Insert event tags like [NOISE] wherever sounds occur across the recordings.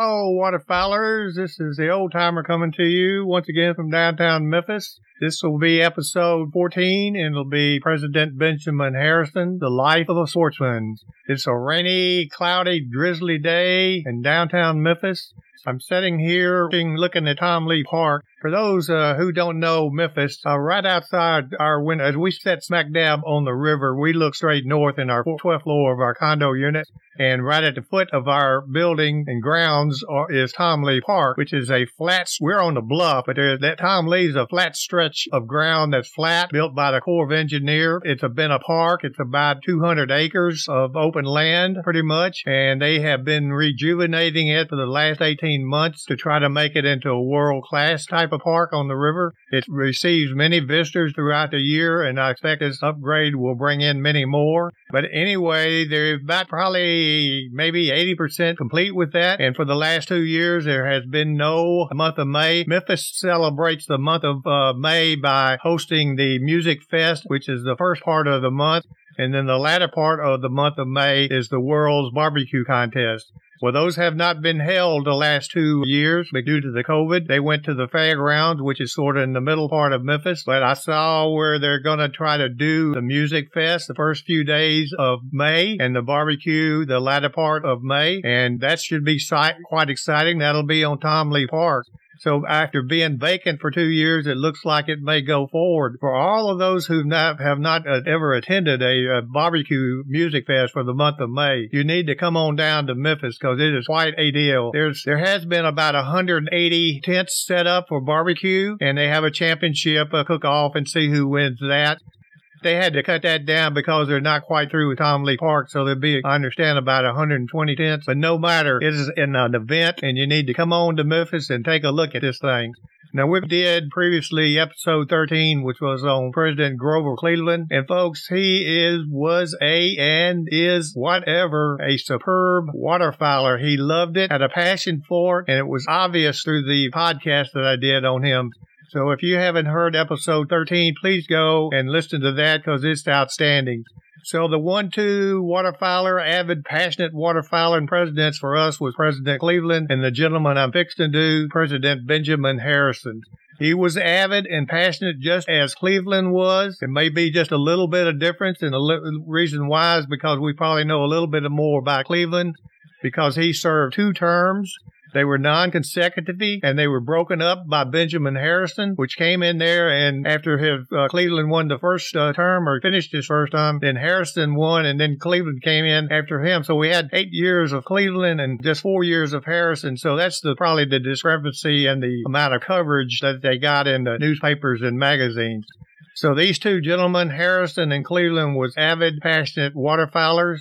Oh, waterfowlers, this is the old timer coming to you once again from downtown Memphis. This will be episode 14 and it'll be President Benjamin Harrison, The Life of a Sportsman. It's a rainy, cloudy, drizzly day in downtown Memphis. I'm sitting here looking at Tom Lee Park. For those uh, who don't know Memphis, uh, right outside our window, as we sit smack dab on the river, we look straight north in our 12th floor of our condo unit. And right at the foot of our building and grounds are, is Tom Lee Park, which is a flat, we're on the bluff, but that Tom Lee's a flat stretch of ground that's flat, built by the Corps of Engineer. It's a, been a park. It's about 200 acres of open land, pretty much. And they have been rejuvenating it for the last 18 months to try to make it into a world class type of park on the river. It receives many visitors throughout the year, and I expect this upgrade will bring in many more. But anyway, they're about probably maybe 80% complete with that. And for the last two years, there has been no month of May. Memphis celebrates the month of uh, May by hosting the Music Fest, which is the first part of the month. And then the latter part of the month of May is the World's Barbecue Contest. Well, those have not been held the last two years, but due to the COVID, they went to the fairgrounds, which is sort of in the middle part of Memphis. But I saw where they're going to try to do the music fest the first few days of May and the barbecue the latter part of May. And that should be quite exciting. That'll be on Tom Lee Park. So after being vacant for two years, it looks like it may go forward. For all of those who not, have not uh, ever attended a, a, barbecue music fest for the month of May, you need to come on down to Memphis because it is quite a deal. There's there has been about 180 tents set up for barbecue, and they have a championship a cook off and see who wins that. They had to cut that down because they're not quite through with Tom Lee Park, so there'll be, I understand, about 120 tents. But no matter, it is an event, and you need to come on to Memphis and take a look at this thing. Now, we did previously episode 13, which was on President Grover Cleveland. And folks, he is, was a, and is whatever, a superb waterfowler. He loved it, had a passion for it, and it was obvious through the podcast that I did on him. So if you haven't heard episode 13, please go and listen to that because it's outstanding. So the one-two waterfowler, avid, passionate waterfowler and presidents for us was President Cleveland and the gentleman I'm fixing to do, President Benjamin Harrison. He was avid and passionate just as Cleveland was. It may be just a little bit of difference, and the li- reason why is because we probably know a little bit more about Cleveland because he served two terms they were non-consecutive and they were broken up by Benjamin Harrison, which came in there and after his uh, Cleveland won the first uh, term or finished his first term, then Harrison won and then Cleveland came in after him. So we had eight years of Cleveland and just four years of Harrison. So that's the probably the discrepancy and the amount of coverage that they got in the newspapers and magazines. So these two gentlemen, Harrison and Cleveland, was avid, passionate waterfowlers.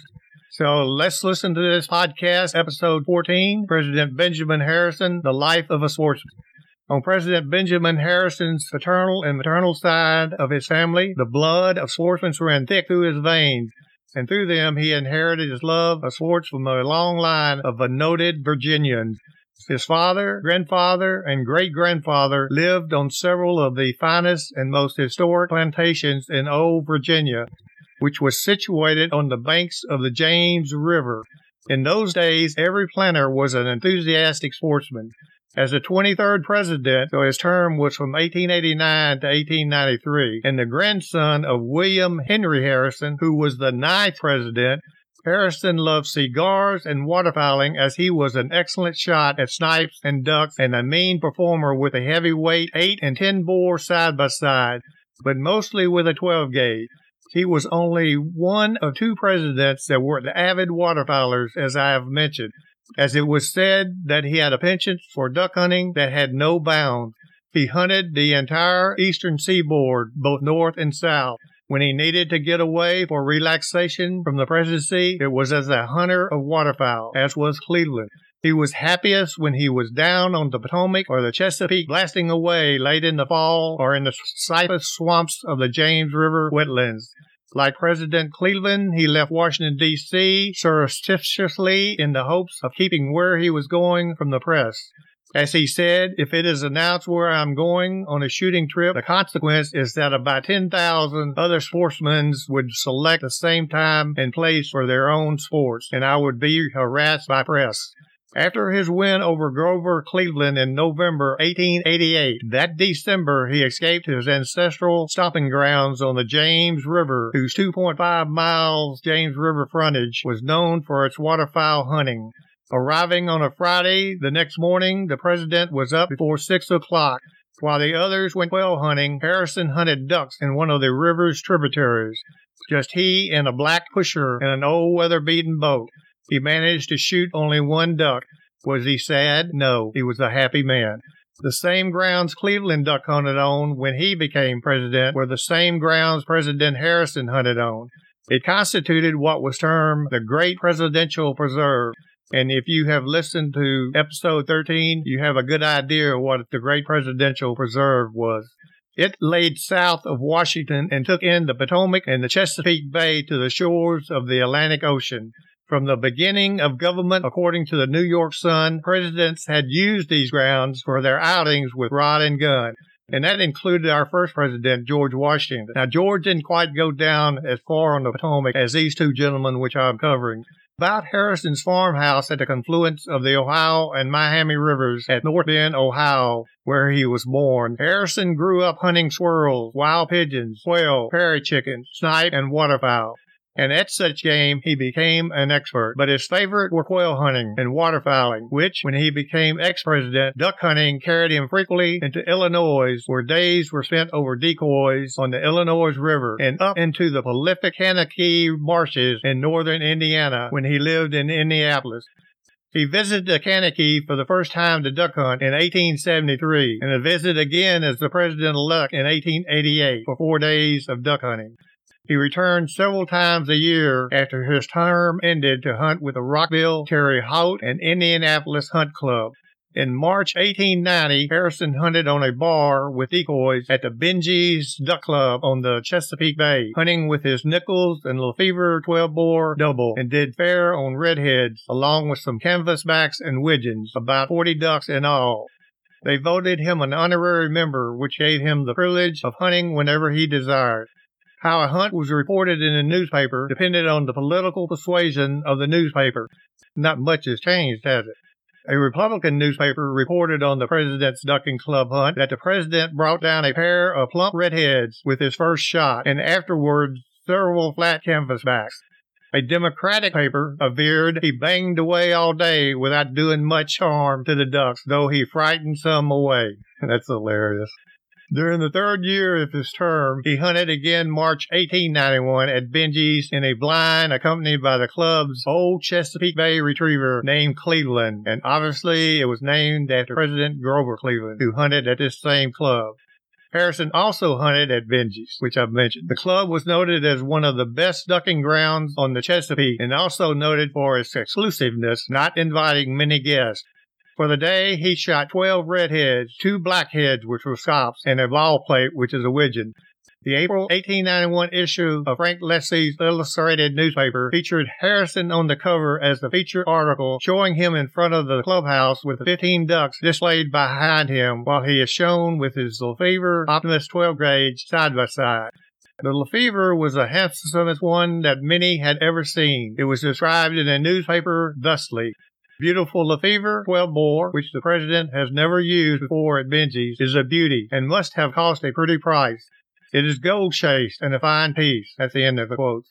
So let's listen to this podcast, episode 14, President Benjamin Harrison, The Life of a Sportsman. On President Benjamin Harrison's paternal and maternal side of his family, the blood of sportsmen ran thick through his veins, and through them he inherited his love of sports from a long line of noted Virginians. His father, grandfather, and great grandfather lived on several of the finest and most historic plantations in old Virginia, which was situated on the banks of the James River. In those days, every planter was an enthusiastic sportsman. As the 23rd president, so his term was from 1889 to 1893, and the grandson of William Henry Harrison, who was the ninth president, Harrison loved cigars and waterfowling as he was an excellent shot at snipes and ducks and a mean performer with a heavyweight 8 and 10 bore side by side, but mostly with a 12 gauge. He was only one of two presidents that were the avid waterfowlers, as I have mentioned, as it was said that he had a penchant for duck hunting that had no bounds. He hunted the entire eastern seaboard, both north and south. When he needed to get away for relaxation from the presidency, it was as a hunter of waterfowl, as was Cleveland. He was happiest when he was down on the Potomac or the Chesapeake blasting away late in the fall or in the cypress swamps of the James River wetlands. Like President Cleveland, he left Washington, D.C. surreptitiously in the hopes of keeping where he was going from the press. As he said, if it is announced where I'm going on a shooting trip, the consequence is that about 10,000 other sportsmen would select the same time and place for their own sports, and I would be harassed by press. After his win over Grover Cleveland in November 1888, that December he escaped his ancestral stomping grounds on the James River, whose 2.5 miles James River frontage was known for its waterfowl hunting. Arriving on a Friday, the next morning the president was up before six o'clock. While the others went quail hunting, Harrison hunted ducks in one of the river's tributaries. Just he and a black pusher in an old weather beaten boat. He managed to shoot only one duck. Was he sad? No, he was a happy man. The same grounds Cleveland duck hunted on when he became president were the same grounds President Harrison hunted on. It constituted what was termed the Great Presidential Preserve. And if you have listened to episode 13, you have a good idea of what the Great Presidential Preserve was. It laid south of Washington and took in the Potomac and the Chesapeake Bay to the shores of the Atlantic Ocean. From the beginning of government, according to the New York Sun, presidents had used these grounds for their outings with rod and gun. And that included our first president, George Washington. Now, George didn't quite go down as far on the Potomac as these two gentlemen, which I'm covering. About Harrison's farmhouse at the confluence of the Ohio and Miami rivers at North Bend, Ohio, where he was born. Harrison grew up hunting squirrels, wild pigeons, quail, prairie chickens, snipe, and waterfowl and at such game he became an expert. But his favorite were quail hunting and waterfowling, which, when he became ex-president, duck hunting carried him frequently into Illinois, where days were spent over decoys on the Illinois River and up into the prolific Kankakee marshes in northern Indiana when he lived in Indianapolis. He visited the Kankakee for the first time to duck hunt in 1873 and a visit again as the president-elect in 1888 for four days of duck hunting. He returned several times a year after his term ended to hunt with the Rockville, Terre Haute, and Indianapolis Hunt Club. In March 1890, Harrison hunted on a bar with decoys at the Benji's Duck Club on the Chesapeake Bay, hunting with his Nichols and Lefever 12 bore double, and did fair on redheads, along with some canvasbacks and widgeons, about 40 ducks in all. They voted him an honorary member, which gave him the privilege of hunting whenever he desired. How a hunt was reported in a newspaper depended on the political persuasion of the newspaper. Not much has changed, has it? A Republican newspaper reported on the president's ducking club hunt that the president brought down a pair of plump redheads with his first shot, and afterwards several flat canvasbacks. A Democratic paper averred he banged away all day without doing much harm to the ducks, though he frightened some away. [LAUGHS] That's hilarious. During the third year of his term, he hunted again March 1891 at Benji's in a blind accompanied by the club's old Chesapeake Bay retriever named Cleveland, and obviously it was named after President Grover Cleveland, who hunted at this same club. Harrison also hunted at Benji's, which I've mentioned. The club was noted as one of the best ducking grounds on the Chesapeake and also noted for its exclusiveness, not inviting many guests. For the day, he shot 12 redheads, two blackheads, which were scaups, and a baldpate, which is a widgeon. The April 1891 issue of Frank Leslie's illustrated newspaper featured Harrison on the cover as the feature article, showing him in front of the clubhouse with the 15 ducks displayed behind him, while he is shown with his Lefever Optimus 12 gauge side by side. The Lefever was the handsomest one that many had ever seen. It was described in a newspaper thusly. Beautiful Lefever 12 bore, which the president has never used before at Benji's, is a beauty and must have cost a pretty price. It is gold chased and a fine piece. That's the end of the quote.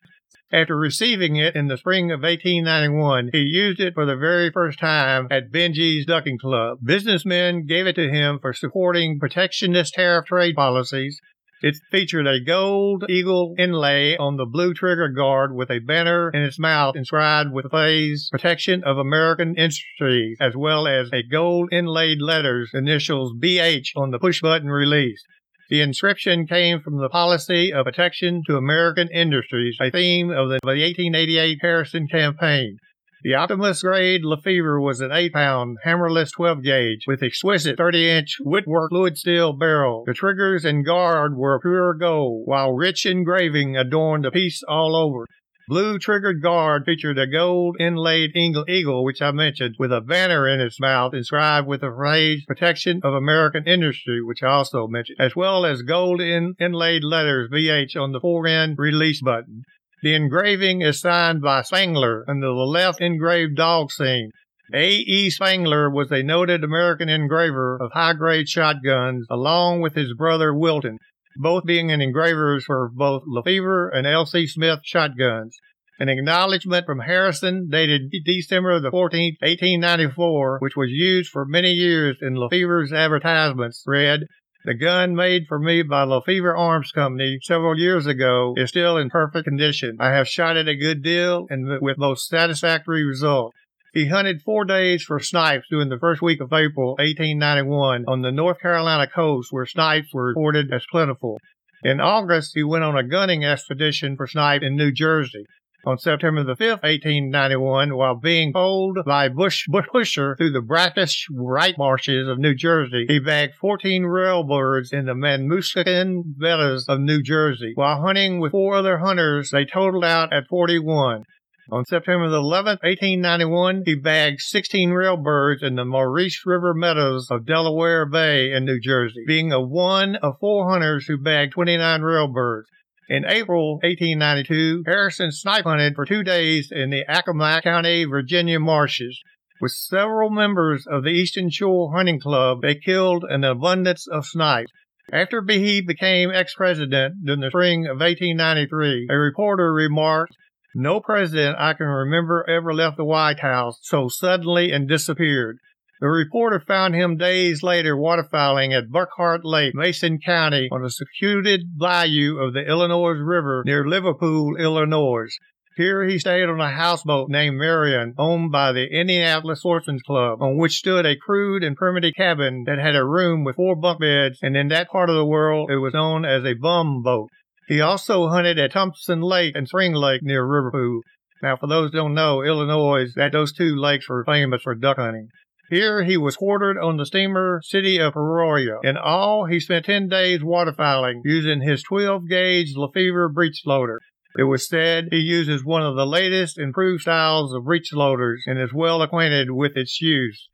After receiving it in the spring of 1891, he used it for the very first time at Benji's Ducking Club. Businessmen gave it to him for supporting protectionist tariff trade policies it featured a gold eagle inlay on the blue trigger guard with a banner in its mouth inscribed with the phrase Protection of American Industries, as well as a gold inlaid letters initials BH on the push button release. The inscription came from the policy of protection to American industries, a theme of the 1888 Harrison campaign. The Optimus grade Lefever was an 8 pound hammerless 12 gauge with exquisite 30 inch woodwork fluid steel barrel. The triggers and guard were pure gold, while rich engraving adorned the piece all over. Blue triggered guard featured a gold inlaid eagle, which I mentioned, with a banner in its mouth inscribed with the phrase Protection of American Industry, which I also mentioned, as well as gold in, inlaid letters BH on the fore end release button. The engraving is signed by Spangler under the left engraved dog scene. A. E. Spangler was a noted American engraver of high grade shotguns, along with his brother Wilton, both being engravers for both Lefever and L. C. Smith shotguns. An acknowledgement from Harrison dated December the 14th, 1894, which was used for many years in Lefever's advertisements, read, the gun made for me by Lefever Arms Company several years ago is still in perfect condition. I have shot it a good deal and with most satisfactory result. He hunted four days for snipes during the first week of April 1891 on the North Carolina coast where snipes were reported as plentiful. In August, he went on a gunning expedition for snipe in New Jersey on September the 5th, 1891, while being pulled by Bush Pusher through the brackish right marshes of New Jersey. He bagged 14 railbirds in the Manmuskegon meadows of New Jersey. While hunting with four other hunters, they totaled out at 41. On September the 11th, 1891, he bagged 16 railbirds in the Maurice River meadows of Delaware Bay in New Jersey, being a one of four hunters who bagged 29 railbirds. In April 1892, Harrison snipe hunted for two days in the Accomack County, Virginia marshes. With several members of the Eastern Shore Hunting Club, they killed an abundance of snipe. After he became ex-president during the spring of 1893, a reporter remarked, no president I can remember ever left the White House so suddenly and disappeared. The reporter found him days later waterfowling at Burkhardt Lake, Mason County, on a secluded bayou of the Illinois River near Liverpool, Illinois. Here he stayed on a houseboat named Marion, owned by the Indianapolis Sportsman's Club, on which stood a crude and primitive cabin that had a room with four bunk beds, and in that part of the world it was known as a bum boat. He also hunted at Thompson Lake and Spring Lake near Liverpool. Now, for those who don't know, Illinois, that those two lakes were famous for duck hunting. Here he was quartered on the steamer City of Peoria. In all, he spent 10 days waterfowling using his 12 gauge Lefever breech loader. It was said he uses one of the latest improved styles of breech loaders and is well acquainted with its use.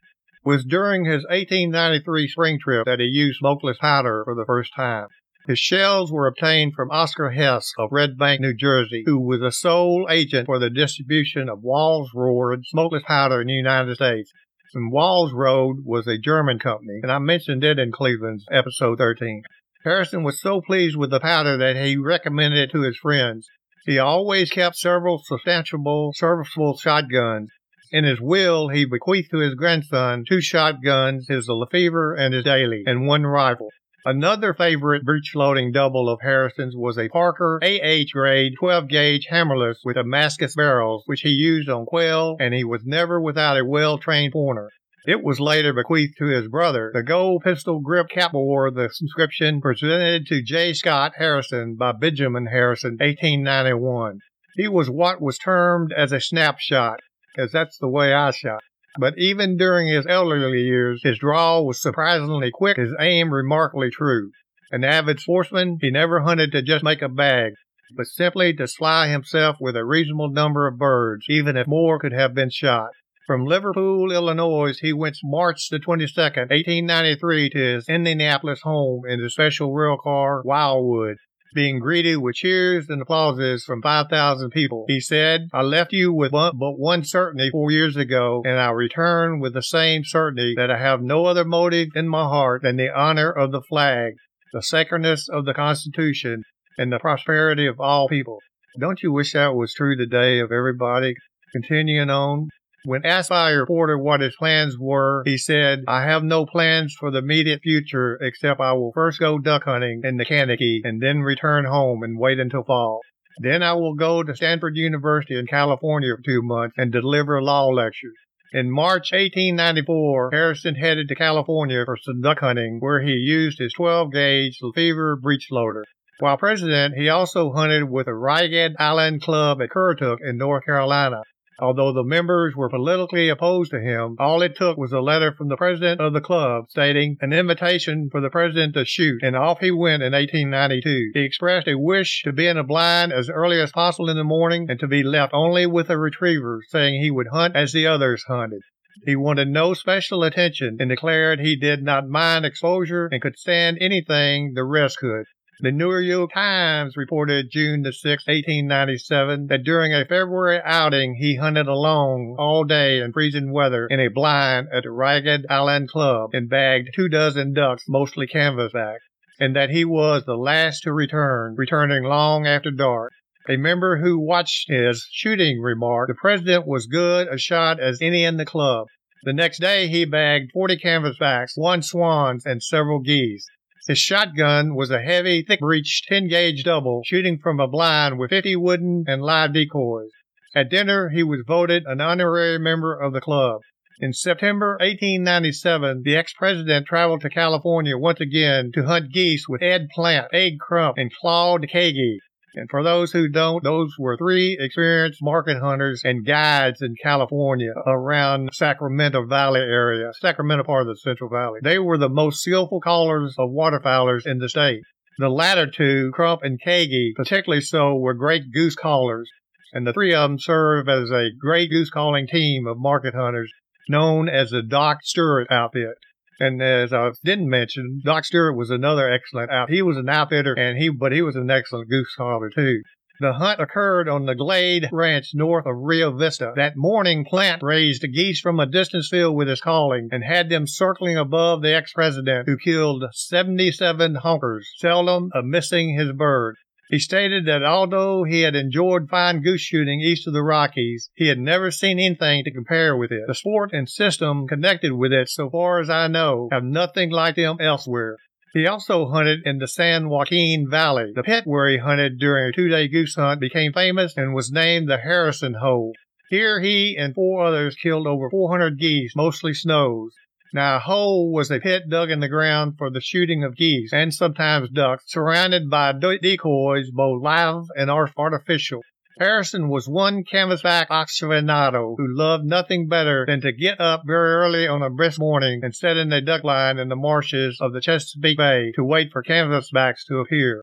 It was during his 1893 spring trip that he used smokeless powder for the first time. His shells were obtained from Oscar Hess of Red Bank, New Jersey, who was the sole agent for the distribution of Walsrode smokeless powder in the United States and Road was a German company, and I mentioned it in Cleveland's episode 13. Harrison was so pleased with the powder that he recommended it to his friends. He always kept several substantial, serviceable shotguns. In his will, he bequeathed to his grandson two shotguns, his Lefever and his Daly, and one rifle. Another favorite breech loading double of Harrison's was a Parker AH grade 12 gauge hammerless with Damascus barrels, which he used on quail, and he was never without a well trained pointer. It was later bequeathed to his brother. The gold pistol grip cap bore the inscription presented to J. Scott Harrison by Benjamin Harrison, 1891. He was what was termed as a snapshot, as that's the way I shot. But even during his elderly years, his draw was surprisingly quick, his aim remarkably true. An avid sportsman, he never hunted to just make a bag, but simply to fly himself with a reasonable number of birds, even if more could have been shot. From Liverpool, Illinois, he went March the 22nd, 1893 to his Indianapolis home in the special rail car Wildwood being greeted with cheers and applauses from 5,000 people. He said, I left you with but one certainty four years ago, and I return with the same certainty that I have no other motive in my heart than the honor of the flag, the sacredness of the Constitution, and the prosperity of all people. Don't you wish that was true today of everybody? Continuing on, when asked by a reporter what his plans were, he said, I have no plans for the immediate future except I will first go duck hunting in the Kankakee and then return home and wait until fall. Then I will go to Stanford University in California for two months and deliver law lectures. In March 1894, Harrison headed to California for some duck hunting where he used his 12 gauge Lefever breech loader. While president, he also hunted with the Ragged Island Club at Currituck in North Carolina. Although the members were politically opposed to him, all it took was a letter from the president of the club stating an invitation for the president to shoot, and off he went in 1892. He expressed a wish to be in a blind as early as possible in the morning and to be left only with a retriever, saying he would hunt as the others hunted. He wanted no special attention and declared he did not mind exposure and could stand anything the rest could. The New York Times reported June the 6, 1897, that during a February outing he hunted alone all day in freezing weather in a blind at the Ragged Island Club and bagged two dozen ducks, mostly canvasback, and that he was the last to return, returning long after dark. A member who watched his shooting remarked, the president was good a shot as any in the club. The next day he bagged 40 canvasbacks, one swans, and several geese. His shotgun was a heavy, thick-breeched 10-gauge double, shooting from a blind with 50 wooden and live decoys. At dinner, he was voted an honorary member of the club. In September 1897, the ex-president traveled to California once again to hunt geese with Ed Plant, Abe Crump, and Claude Kagi. And for those who don't, those were three experienced market hunters and guides in California around Sacramento Valley area, Sacramento part of the Central Valley. They were the most skillful callers of waterfowlers in the state. The latter two, Crump and Kagi, particularly so, were great goose callers, and the three of them serve as a great goose calling team of market hunters known as the Doc Stewart outfit. And as I didn't mention, Doc Stewart was another excellent out. He was an outfitter, and he but he was an excellent goose caller too. The hunt occurred on the Glade Ranch north of Rio Vista. That morning, Plant raised geese from a distant field with his calling and had them circling above the ex-president, who killed 77 honkers, seldom a missing his bird. He stated that although he had enjoyed fine goose shooting east of the Rockies, he had never seen anything to compare with it. The sport and system connected with it, so far as I know, have nothing like them elsewhere. He also hunted in the San Joaquin Valley. The pit where he hunted during a two-day goose hunt became famous and was named the Harrison Hole. Here he and four others killed over 400 geese, mostly snows. Now, a hole was a pit dug in the ground for the shooting of geese and sometimes ducks, surrounded by decoys, both live and artificial. Harrison was one canvasback aficionado who loved nothing better than to get up very early on a brisk morning and set in a duck line in the marshes of the Chesapeake Bay to wait for canvasbacks to appear.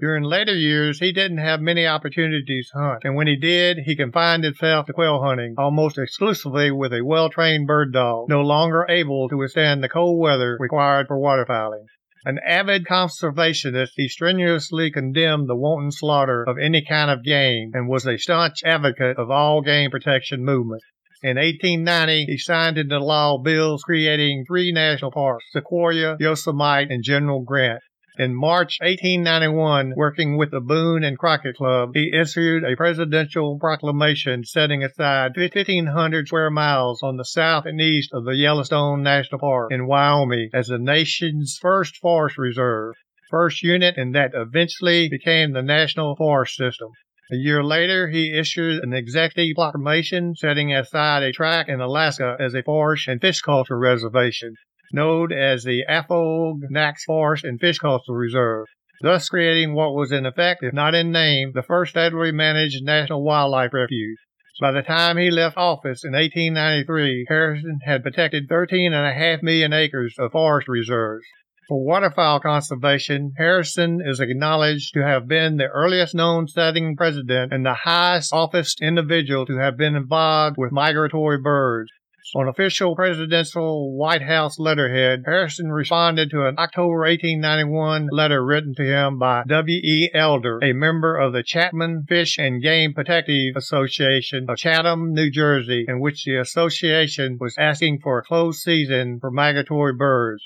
During later years, he didn't have many opportunities to hunt, and when he did, he confined himself to quail hunting almost exclusively with a well-trained bird dog, no longer able to withstand the cold weather required for waterfowling. An avid conservationist, he strenuously condemned the wanton slaughter of any kind of game and was a staunch advocate of all game protection movements. In 1890, he signed into law bills creating three national parks, Sequoia, Yosemite, and General Grant. In March 1891, working with the Boone and Crockett Club, he issued a presidential proclamation setting aside 1,500 square miles on the south and east of the Yellowstone National Park in Wyoming as the nation's first forest reserve, first unit in that eventually became the National Forest System. A year later, he issued an executive proclamation setting aside a tract in Alaska as a forest and fish culture reservation known as the Afognak Forest and Fish Coastal Reserve, thus creating what was in effect, if not in name, the first federally managed national wildlife refuge. By the time he left office in 1893, Harrison had protected 13.5 million acres of forest reserves. For waterfowl conservation, Harrison is acknowledged to have been the earliest known sitting president and the highest office individual to have been involved with migratory birds. On official presidential White House letterhead, Harrison responded to an October 1891 letter written to him by W. E. Elder, a member of the Chatham Fish and Game Protective Association of Chatham, New Jersey, in which the association was asking for a closed season for migratory birds.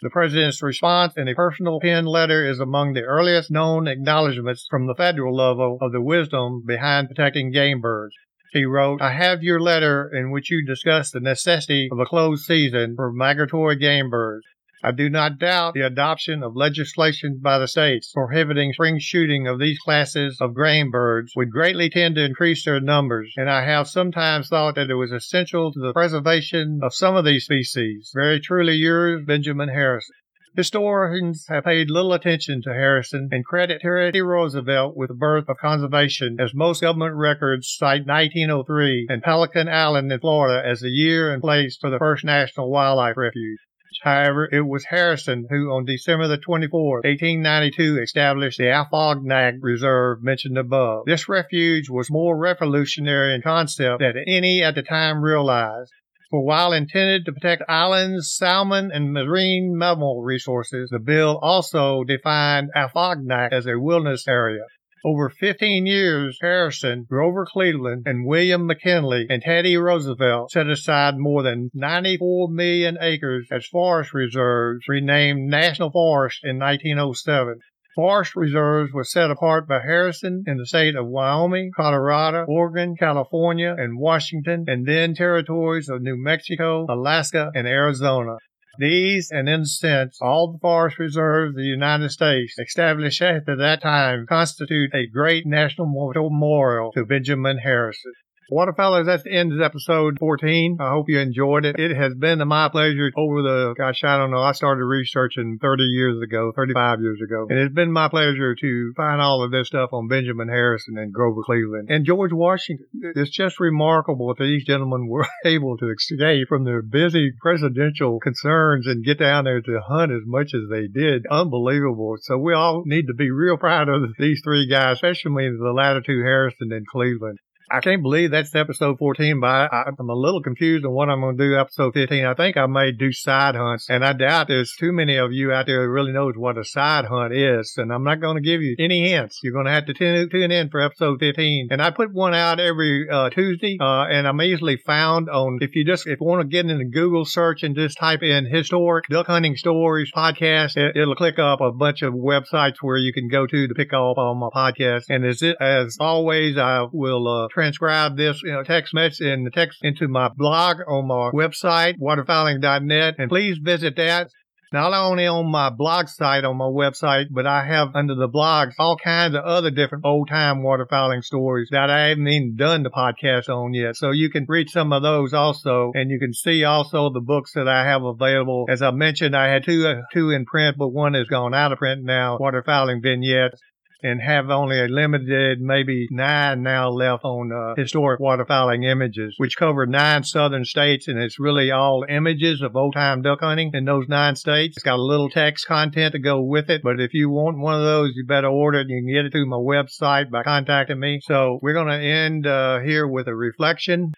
The president's response in a personal pen letter is among the earliest known acknowledgments from the federal level of the wisdom behind protecting game birds. He wrote, I have your letter in which you discuss the necessity of a closed season for migratory game birds. I do not doubt the adoption of legislation by the states prohibiting spring shooting of these classes of game birds would greatly tend to increase their numbers, and I have sometimes thought that it was essential to the preservation of some of these species. Very truly yours, Benjamin Harrison. Historians have paid little attention to Harrison and credit Teddy Roosevelt with the birth of conservation, as most government records cite 1903 and Pelican Island in Florida as the year and place for the first national wildlife refuge. However, it was Harrison who, on December the 24th, 1892, established the Afognak Reserve mentioned above. This refuge was more revolutionary in concept than any at the time realized. For while intended to protect islands, salmon, and marine mammal resources, the bill also defined Afognak as a wilderness area. Over 15 years, Harrison, Grover Cleveland, and William McKinley and Teddy Roosevelt set aside more than 94 million acres as forest reserves, renamed National Forest in 1907. Forest reserves were set apart by Harrison in the state of Wyoming, Colorado, Oregon, California, and Washington, and then territories of New Mexico, Alaska, and Arizona. These, and in a sense, all the forest reserves of the United States established at that time constitute a great national memorial to Benjamin Harrison. Waterfowlers, that's the end of episode 14. I hope you enjoyed it. It has been my pleasure over the, gosh, I don't know, I started researching 30 years ago, 35 years ago. And it's been my pleasure to find all of this stuff on Benjamin Harrison and Grover Cleveland and George Washington. It's just remarkable that these gentlemen [LAUGHS] were able to escape from their busy presidential concerns and get down there to hunt as much as they did. Unbelievable. So we all need to be real proud of these three guys, especially the latter two, Harrison and Cleveland. I can't believe that's episode 14, but I, am a little confused on what I'm going to do episode 15. I think I may do side hunts, and I doubt there's too many of you out there who really knows what a side hunt is, and I'm not going to give you any hints. You're going to have to tune, tune in for episode 15. And I put one out every uh, Tuesday, uh, and I'm easily found on, if you just, if you want to get into Google search and just type in historic duck hunting stories podcast, it, will click up a bunch of websites where you can go to to pick up on my podcast. And as, it, as always, I will, uh, transcribe this you know, text message in the text into my blog on my website, waterfowling.net, and please visit that not only on my blog site on my website, but I have under the blogs all kinds of other different old time waterfowling stories that I haven't even done the podcast on yet. So you can read some of those also, and you can see also the books that I have available. As I mentioned, I had two uh, two in print, but one has gone out of print now. Waterfowling vignettes and have only a limited, maybe nine now left on uh, historic waterfowling images, which cover nine southern states, and it's really all images of old time duck hunting in those nine states. It's got a little text content to go with it, but if you want one of those, you better order it. You can get it through my website by contacting me. So we're going to end uh, here with a reflection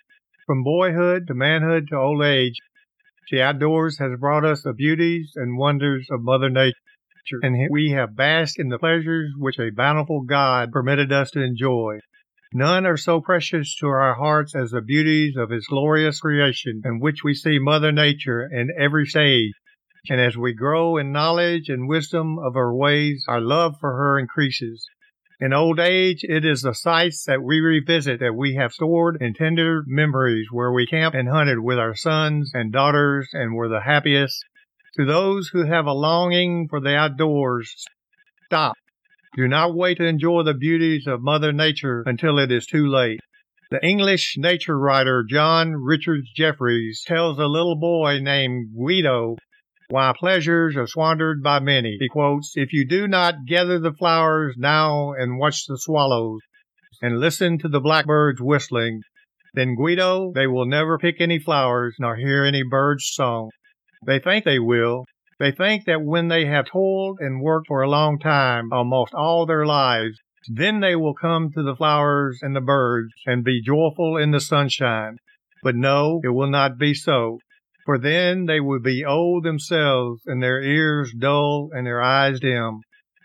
from boyhood to manhood to old age. The outdoors has brought us the beauties and wonders of Mother Nature and we have basked in the pleasures which a bountiful God permitted us to enjoy. None are so precious to our hearts as the beauties of His glorious creation, in which we see Mother Nature in every stage. And as we grow in knowledge and wisdom of her ways, our love for her increases. In old age, it is the sites that we revisit that we have stored in tender memories where we camped and hunted with our sons and daughters and were the happiest to those who have a longing for the outdoors, stop. Do not wait to enjoy the beauties of Mother Nature until it is too late. The English nature writer John Richards Jefferies tells a little boy named Guido why pleasures are squandered by many. He quotes, If you do not gather the flowers now and watch the swallows and listen to the blackbirds whistling, then Guido, they will never pick any flowers nor hear any bird's song. They think they will. They think that when they have toiled and worked for a long time, almost all their lives, then they will come to the flowers and the birds and be joyful in the sunshine. But no, it will not be so. For then they will be old themselves and their ears dull and their eyes dim,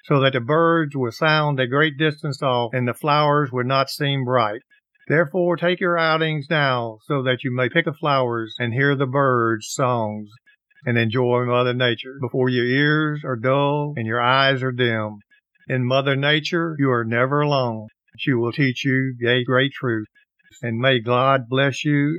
so that the birds will sound a great distance off and the flowers will not seem bright. Therefore take your outings now so that you may pick the flowers and hear the birds' songs and enjoy Mother Nature before your ears are dull and your eyes are dim. In Mother Nature, you are never alone. She will teach you a great truth. And may God bless you